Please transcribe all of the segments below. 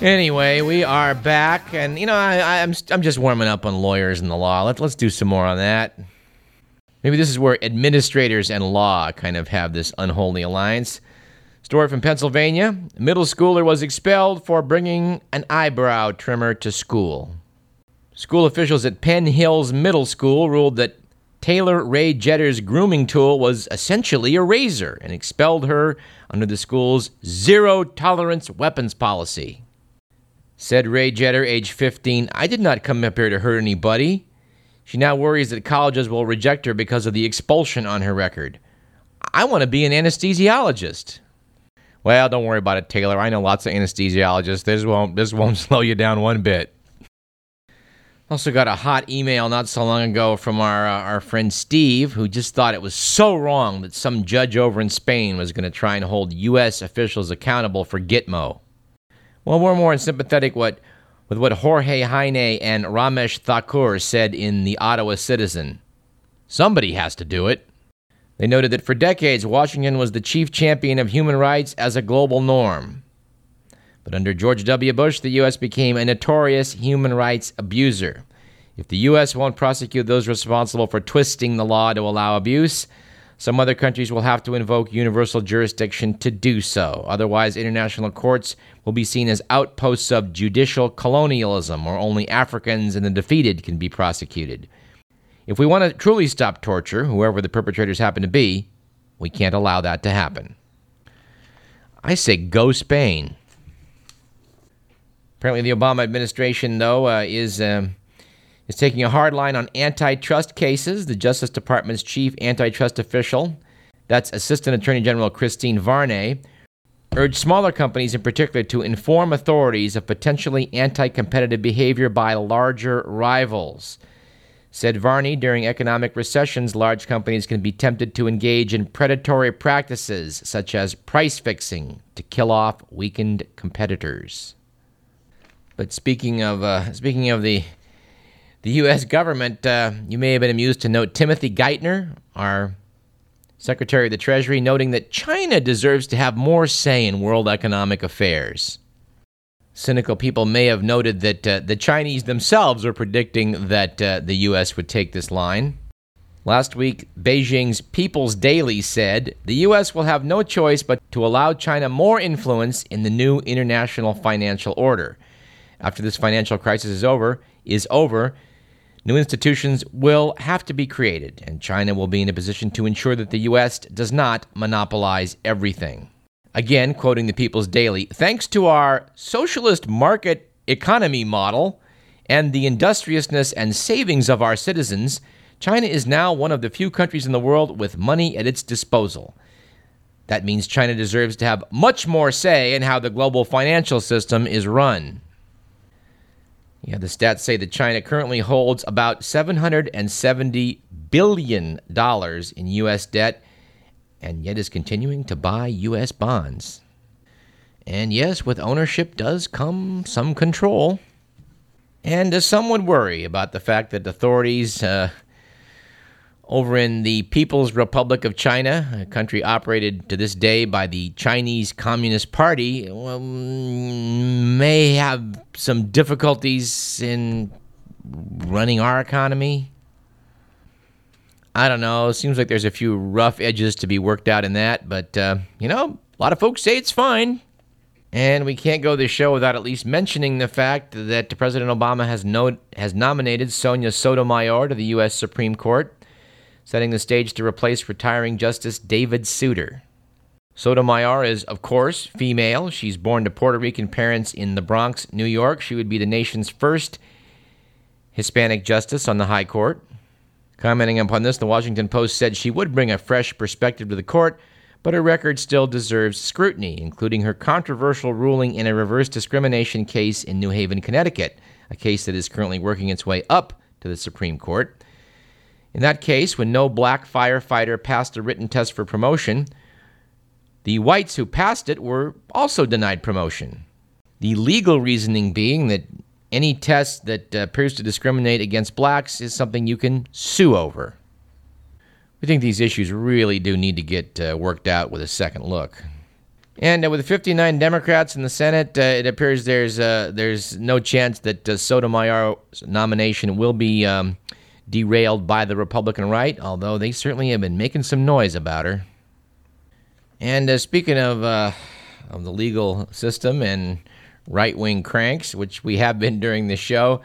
Anyway, we are back, and you know I, I'm I'm just warming up on lawyers and the law. Let's let's do some more on that. Maybe this is where administrators and law kind of have this unholy alliance. Story from Pennsylvania: middle schooler was expelled for bringing an eyebrow trimmer to school. School officials at Penn Hills Middle School ruled that Taylor Ray Jetter's grooming tool was essentially a razor and expelled her under the school's zero tolerance weapons policy. Said Ray Jetter, age 15, I did not come up here to hurt anybody. She now worries that colleges will reject her because of the expulsion on her record. I want to be an anesthesiologist. Well, don't worry about it, Taylor. I know lots of anesthesiologists. This won't this won't slow you down one bit. Also got a hot email not so long ago from our uh, our friend Steve, who just thought it was so wrong that some judge over in Spain was going to try and hold U.S. officials accountable for Gitmo. Well, we're more sympathetic what, with what Jorge Heine and Ramesh Thakur said in the Ottawa Citizen. Somebody has to do it. They noted that for decades, Washington was the chief champion of human rights as a global norm. But under George W. Bush, the U.S. became a notorious human rights abuser. If the U.S. won't prosecute those responsible for twisting the law to allow abuse, some other countries will have to invoke universal jurisdiction to do so. Otherwise, international courts will be seen as outposts of judicial colonialism, where only Africans and the defeated can be prosecuted. If we want to truly stop torture, whoever the perpetrators happen to be, we can't allow that to happen. I say go Spain. Apparently, the Obama administration, though, uh, is um, is taking a hard line on antitrust cases. The Justice Department's chief antitrust official, that's Assistant Attorney General Christine Varney, urged smaller companies in particular to inform authorities of potentially anti competitive behavior by larger rivals. Said Varney, during economic recessions, large companies can be tempted to engage in predatory practices such as price fixing to kill off weakened competitors. But speaking of uh, speaking of the the U.S. government, uh, you may have been amused to note Timothy Geithner, our Secretary of the Treasury, noting that China deserves to have more say in world economic affairs. Cynical people may have noted that uh, the Chinese themselves were predicting that uh, the U.S. would take this line. Last week, Beijing's People's Daily said the U.S. will have no choice but to allow China more influence in the new international financial order. After this financial crisis is over, is over, New institutions will have to be created, and China will be in a position to ensure that the U.S. does not monopolize everything. Again, quoting the People's Daily, thanks to our socialist market economy model and the industriousness and savings of our citizens, China is now one of the few countries in the world with money at its disposal. That means China deserves to have much more say in how the global financial system is run. Yeah, the stats say that China currently holds about $770 billion in U.S. debt and yet is continuing to buy U.S. bonds. And yes, with ownership does come some control. And uh, some would worry about the fact that authorities uh, over in the People's Republic of China, a country operated to this day by the Chinese Communist Party, well, may have some difficulties in running our economy. I don't know. It seems like there's a few rough edges to be worked out in that, but, uh, you know, a lot of folks say it's fine. And we can't go this show without at least mentioning the fact that President Obama has, no- has nominated Sonia Sotomayor to the U.S. Supreme Court setting the stage to replace retiring Justice David Souter. Sotomayor is, of course, female. She's born to Puerto Rican parents in the Bronx, New York. She would be the nation's first Hispanic justice on the High Court. Commenting upon this, the Washington Post said she would bring a fresh perspective to the court, but her record still deserves scrutiny, including her controversial ruling in a reverse discrimination case in New Haven, Connecticut, a case that is currently working its way up to the Supreme Court. In that case, when no black firefighter passed a written test for promotion, the whites who passed it were also denied promotion. The legal reasoning being that any test that uh, appears to discriminate against blacks is something you can sue over. We think these issues really do need to get uh, worked out with a second look. And uh, with 59 Democrats in the Senate, uh, it appears there's uh, there's no chance that uh, Sotomayor's nomination will be um, derailed by the Republican right, although they certainly have been making some noise about her. And uh, speaking of uh, of the legal system and right wing cranks, which we have been during the show,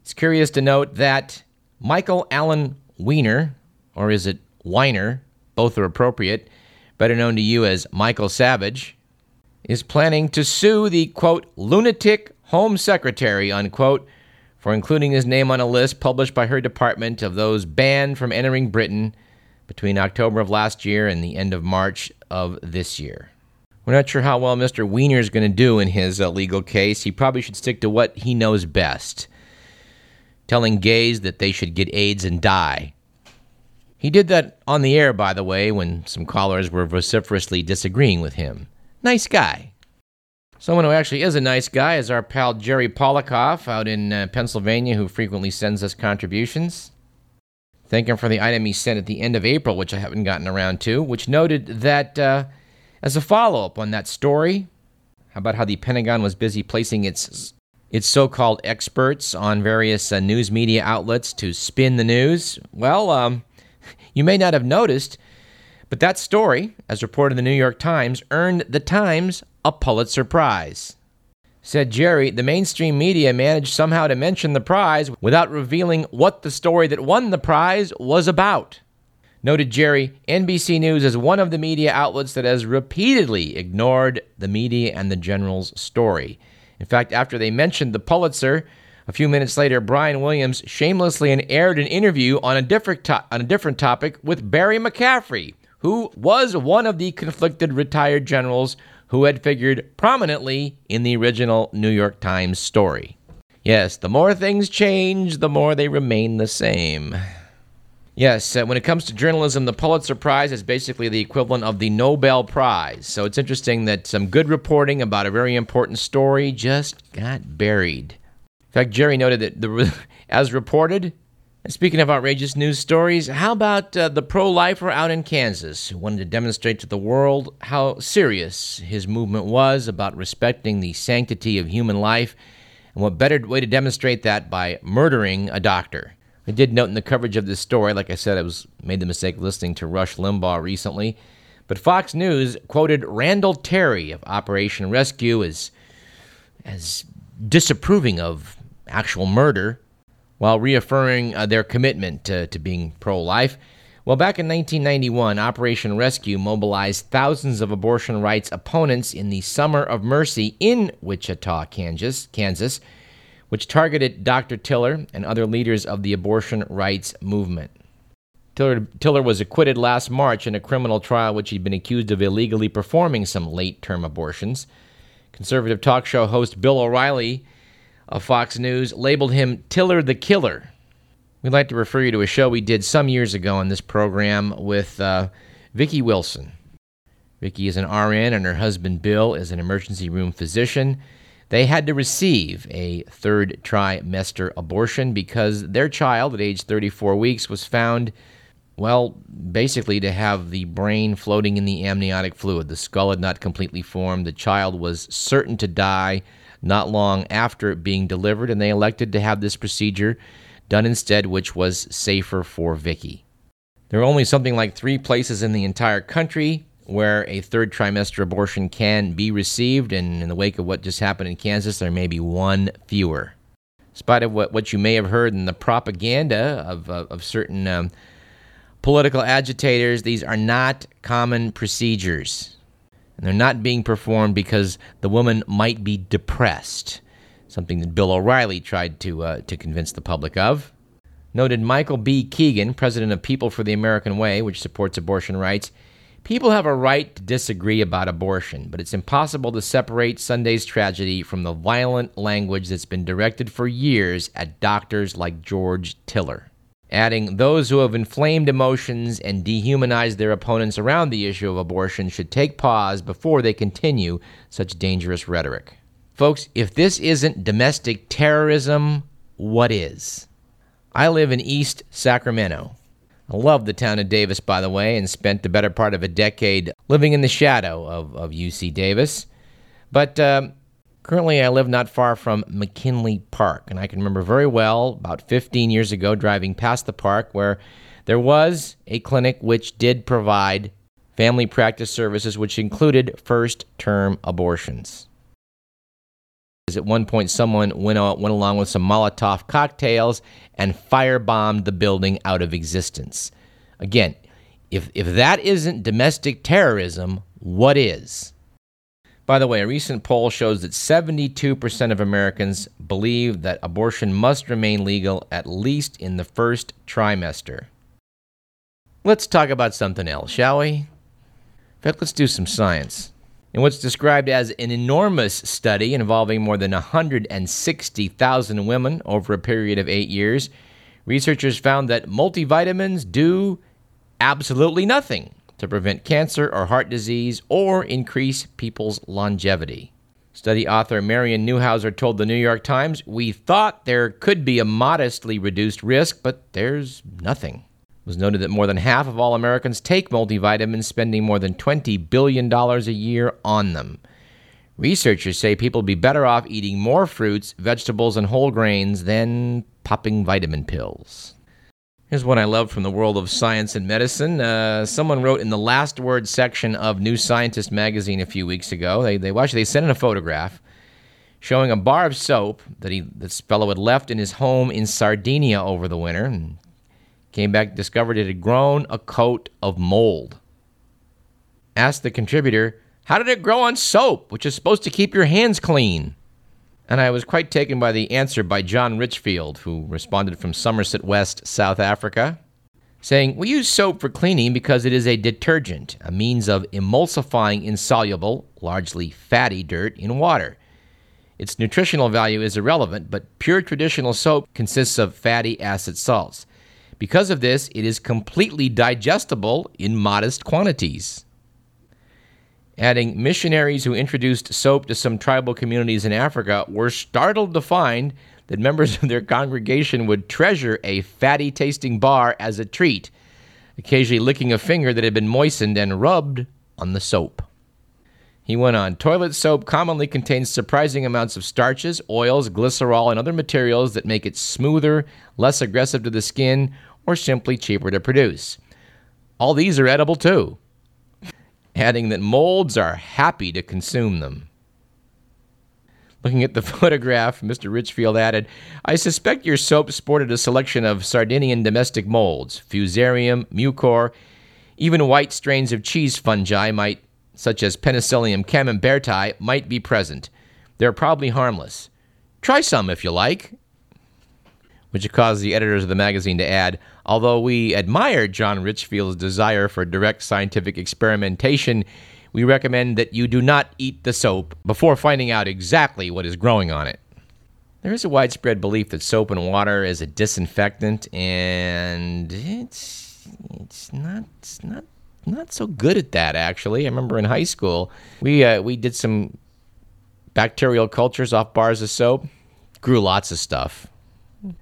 it's curious to note that Michael Allen Weiner, or is it Weiner? Both are appropriate better known to you as Michael Savage, is planning to sue the quote lunatic Home Secretary unquote for including his name on a list published by her department of those banned from entering Britain between October of last year and the end of March of this year. We're not sure how well Mr. Weiner is going to do in his uh, legal case. He probably should stick to what he knows best telling gays that they should get AIDS and die he did that on the air, by the way, when some callers were vociferously disagreeing with him. Nice guy. Someone who actually is a nice guy is our pal Jerry Polikoff out in uh, Pennsylvania, who frequently sends us contributions. Thank him for the item he sent at the end of April, which I haven't gotten around to, which noted that uh, as a follow up on that story about how the Pentagon was busy placing its its so-called experts on various uh, news media outlets to spin the news. Well, um, you may not have noticed, but that story, as reported in the New York Times, earned the Times a Pulitzer Prize. Said Jerry, the mainstream media managed somehow to mention the prize without revealing what the story that won the prize was about. Noted Jerry, NBC News is one of the media outlets that has repeatedly ignored the media and the general's story. In fact, after they mentioned the Pulitzer, a few minutes later, Brian Williams shamelessly aired an interview on a different to- on a different topic with Barry McCaffrey, who was one of the conflicted retired generals who had figured prominently in the original New York Times story. Yes, the more things change, the more they remain the same. Yes, uh, when it comes to journalism, the Pulitzer Prize is basically the equivalent of the Nobel Prize. So it's interesting that some good reporting about a very important story just got buried In fact, Jerry noted that, the, as reported, speaking of outrageous news stories, how about uh, the pro lifer out in Kansas who wanted to demonstrate to the world how serious his movement was about respecting the sanctity of human life? And what better way to demonstrate that by murdering a doctor? I did note in the coverage of this story, like I said, I was made the mistake of listening to Rush Limbaugh recently, but Fox News quoted Randall Terry of Operation Rescue as as disapproving of actual murder while reaffirming uh, their commitment to, to being pro life. Well, back in 1991, Operation Rescue mobilized thousands of abortion rights opponents in the Summer of Mercy in Wichita, Kansas, Kansas, which targeted Dr. Tiller and other leaders of the abortion rights movement. Tiller, Tiller was acquitted last March in a criminal trial which he'd been accused of illegally performing some late term abortions. Conservative talk show host Bill O'Reilly of Fox News labeled him Tiller the Killer. We'd like to refer you to a show we did some years ago on this program with uh, Vicki Wilson. Vicki is an RN and her husband Bill is an emergency room physician. They had to receive a third trimester abortion because their child at age 34 weeks was found, well, basically to have the brain floating in the amniotic fluid. The skull had not completely formed. The child was certain to die not long after it being delivered, and they elected to have this procedure done instead, which was safer for Vicki. There are only something like three places in the entire country where a third trimester abortion can be received, and in the wake of what just happened in Kansas, there may be one fewer. In spite of what, what you may have heard in the propaganda of, of, of certain um, political agitators, these are not common procedures and they're not being performed because the woman might be depressed, something that Bill O'Reilly tried to, uh, to convince the public of. Noted Michael B. Keegan, president of People for the American Way, which supports abortion rights, people have a right to disagree about abortion, but it's impossible to separate Sunday's tragedy from the violent language that's been directed for years at doctors like George Tiller adding, Those who have inflamed emotions and dehumanized their opponents around the issue of abortion should take pause before they continue such dangerous rhetoric. Folks, if this isn't domestic terrorism, what is? I live in East Sacramento. I love the town of Davis, by the way, and spent the better part of a decade living in the shadow of, of UC Davis. But um, currently, I live not far from McKinley Park, and I can remember very well about 15 years ago driving past the park where there was a clinic which did provide family practice services, which included first term abortions. At one point, someone went, out, went along with some Molotov cocktails and firebombed the building out of existence. Again, if, if that isn't domestic terrorism, what is? By the way, a recent poll shows that 72% of Americans believe that abortion must remain legal at least in the first trimester. Let's talk about something else, shall we? In fact, let's do some science. In what's described as an enormous study involving more than 160,000 women over a period of eight years, researchers found that multivitamins do absolutely nothing to prevent cancer or heart disease or increase people's longevity. Study author Marian Neuhouser told the New York Times, We thought there could be a modestly reduced risk, but there's nothing It was noted that more than half of all Americans take multivitamins, spending more than $20 billion a year on them. Researchers say people would be better off eating more fruits, vegetables, and whole grains than popping vitamin pills. Here's what I love from the world of science and medicine. Uh, someone wrote in the last word section of New Scientist magazine a few weeks ago. They they they sent in a photograph showing a bar of soap that he this fellow had left in his home in Sardinia over the winter. And Came back, discovered it had grown a coat of mold. Asked the contributor, How did it grow on soap, which is supposed to keep your hands clean? And I was quite taken by the answer by Jon Richfield, who responded from Somerset West, South Africa, saying, We use soap for cleaning because it is a detergent, a means of emulsifying insoluble, largely fatty dirt in water. Its nutritional value is irrelevant, but pure traditional soap consists of fatty acid salts. Because of this, it is completely digestible in modest quantities. Adding, missionaries who introduced soap to some tribal communities in Africa were startled to find that members of their congregation would treasure a fatty tasting bar as a treat, occasionally licking a finger that had been moistened and rubbed on the soap. He went on Toilet soap commonly contains surprising amounts of starches, oils, glycerol, and other materials that make it smoother, less aggressive to the skin, or simply cheaper to produce. All these are edible too, adding that molds are happy to consume them. Looking at the photograph, Mr. Richfield added, I suspect your soap sported a selection of Sardinian domestic molds, Fusarium, Mucor, even white strains of cheese fungi might such as Penicillium camemberti, might be present. They're probably harmless. Try some if you like. Which caused the editors of the magazine to add Although we admire Jon Richfield's desire for direct scientific experimentation, we recommend that you do not eat the soap before finding out exactly what is growing on it. There is a widespread belief that soap and water is a disinfectant, and it's it's not it's not not so good at that actually. I remember in high school we uh, we did some bacterial cultures off bars of soap, grew lots of stuff.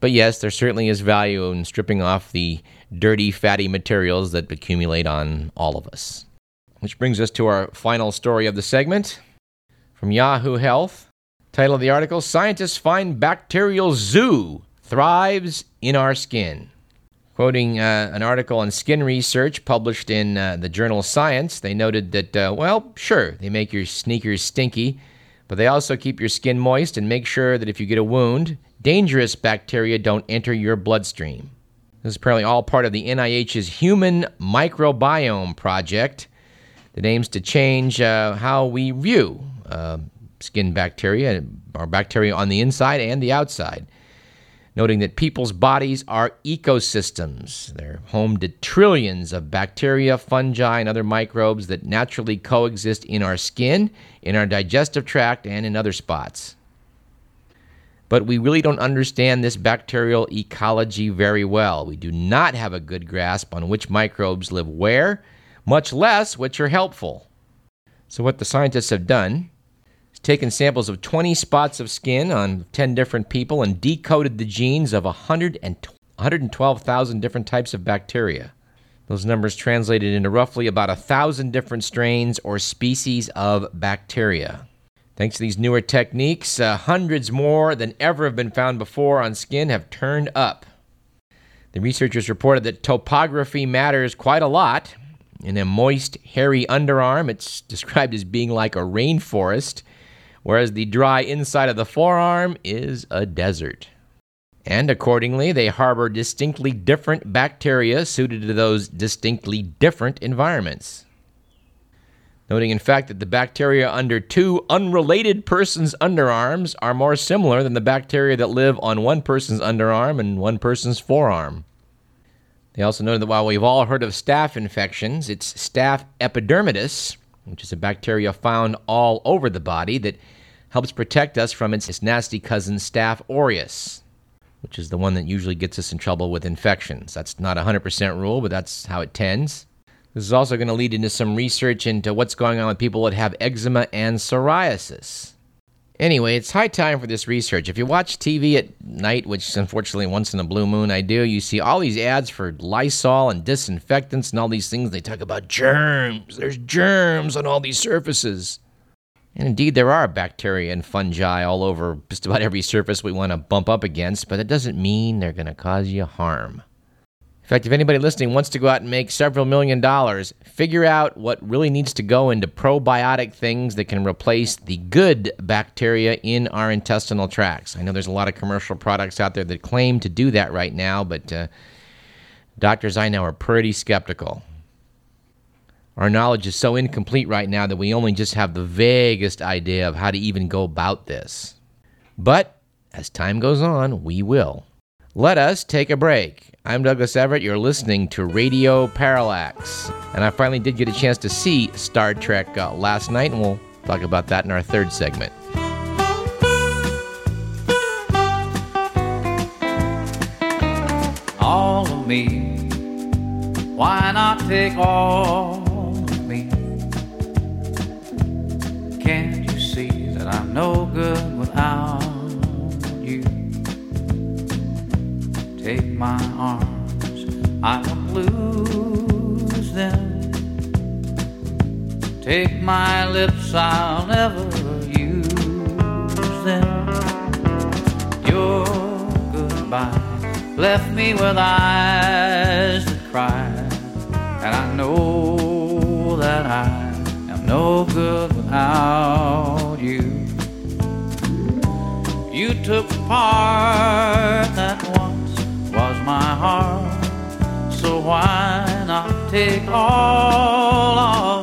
But yes, there certainly is value in stripping off the dirty, fatty materials that accumulate on all of us. Which brings us to our final story of the segment from Yahoo Health. Title of the article Scientists Find Bacterial Zoo Thrives in Our Skin. Quoting uh, an article on skin research published in uh, the journal Science, they noted that, uh, well, sure, they make your sneakers stinky, but they also keep your skin moist and make sure that if you get a wound, dangerous bacteria don't enter your bloodstream. This is apparently all part of the NIH's Human Microbiome Project that aims to change uh, how we view uh, skin bacteria, or bacteria on the inside and the outside noting that people's bodies are ecosystems. They're home to trillions of bacteria, fungi, and other microbes that naturally coexist in our skin, in our digestive tract, and in other spots. But we really don't understand this bacterial ecology very well. We do not have a good grasp on which microbes live where, much less which are helpful. So, what the scientists have done is taken samples of 20 spots of skin on 10 different people and decoded the genes of 112,000 different types of bacteria. Those numbers translated into roughly about a thousand different strains or species of bacteria. Thanks to these newer techniques, uh, hundreds more than ever have been found before on skin have turned up. The researchers reported that topography matters quite a lot. In a moist, hairy underarm, it's described as being like a rainforest, whereas the dry inside of the forearm is a desert and accordingly, they harbor distinctly different bacteria suited to those distinctly different environments. Noting, in fact, that the bacteria under two unrelated persons' underarms are more similar than the bacteria that live on one person's underarm and one person's forearm. They also noted that while we've all heard of staph infections, it's staph epidermidis, which is a bacteria found all over the body that helps protect us from its nasty cousin Staph aureus which is the one that usually gets us in trouble with infections. That's not a 100% rule, but that's how it tends. This is also going to lead into some research into what's going on with people that have eczema and psoriasis. Anyway, it's high time for this research. If you watch TV at night, which unfortunately once in a blue moon I do, you see all these ads for Lysol and disinfectants and all these things. They talk about germs. There's germs on all these surfaces. And indeed, there are bacteria and fungi all over just about every surface we want to bump up against, but that doesn't mean they're going to cause you harm. In fact, if anybody listening wants to go out and make several million dollars, figure out what really needs to go into probiotic things that can replace the good bacteria in our intestinal tracts. I know there's a lot of commercial products out there that claim to do that right now, but uh, doctors I know are pretty skeptical. Our knowledge is so incomplete right now that we only just have the vaguest idea of how to even go about this. But as time goes on, we will. Let us take a break. I'm Douglas Everett. You're listening to Radio Parallax. And I finally did get a chance to see Star Trek uh, last night, and we'll talk about that in our third segment. All of me, why not take all? Of me? Can't you see that I'm no good without Take my arms, I won't lose them. Take my lips, I'll never use them. Your goodbye left me with eyes that cry, and I know that I am no good without you. You took part my heart. So why not take all of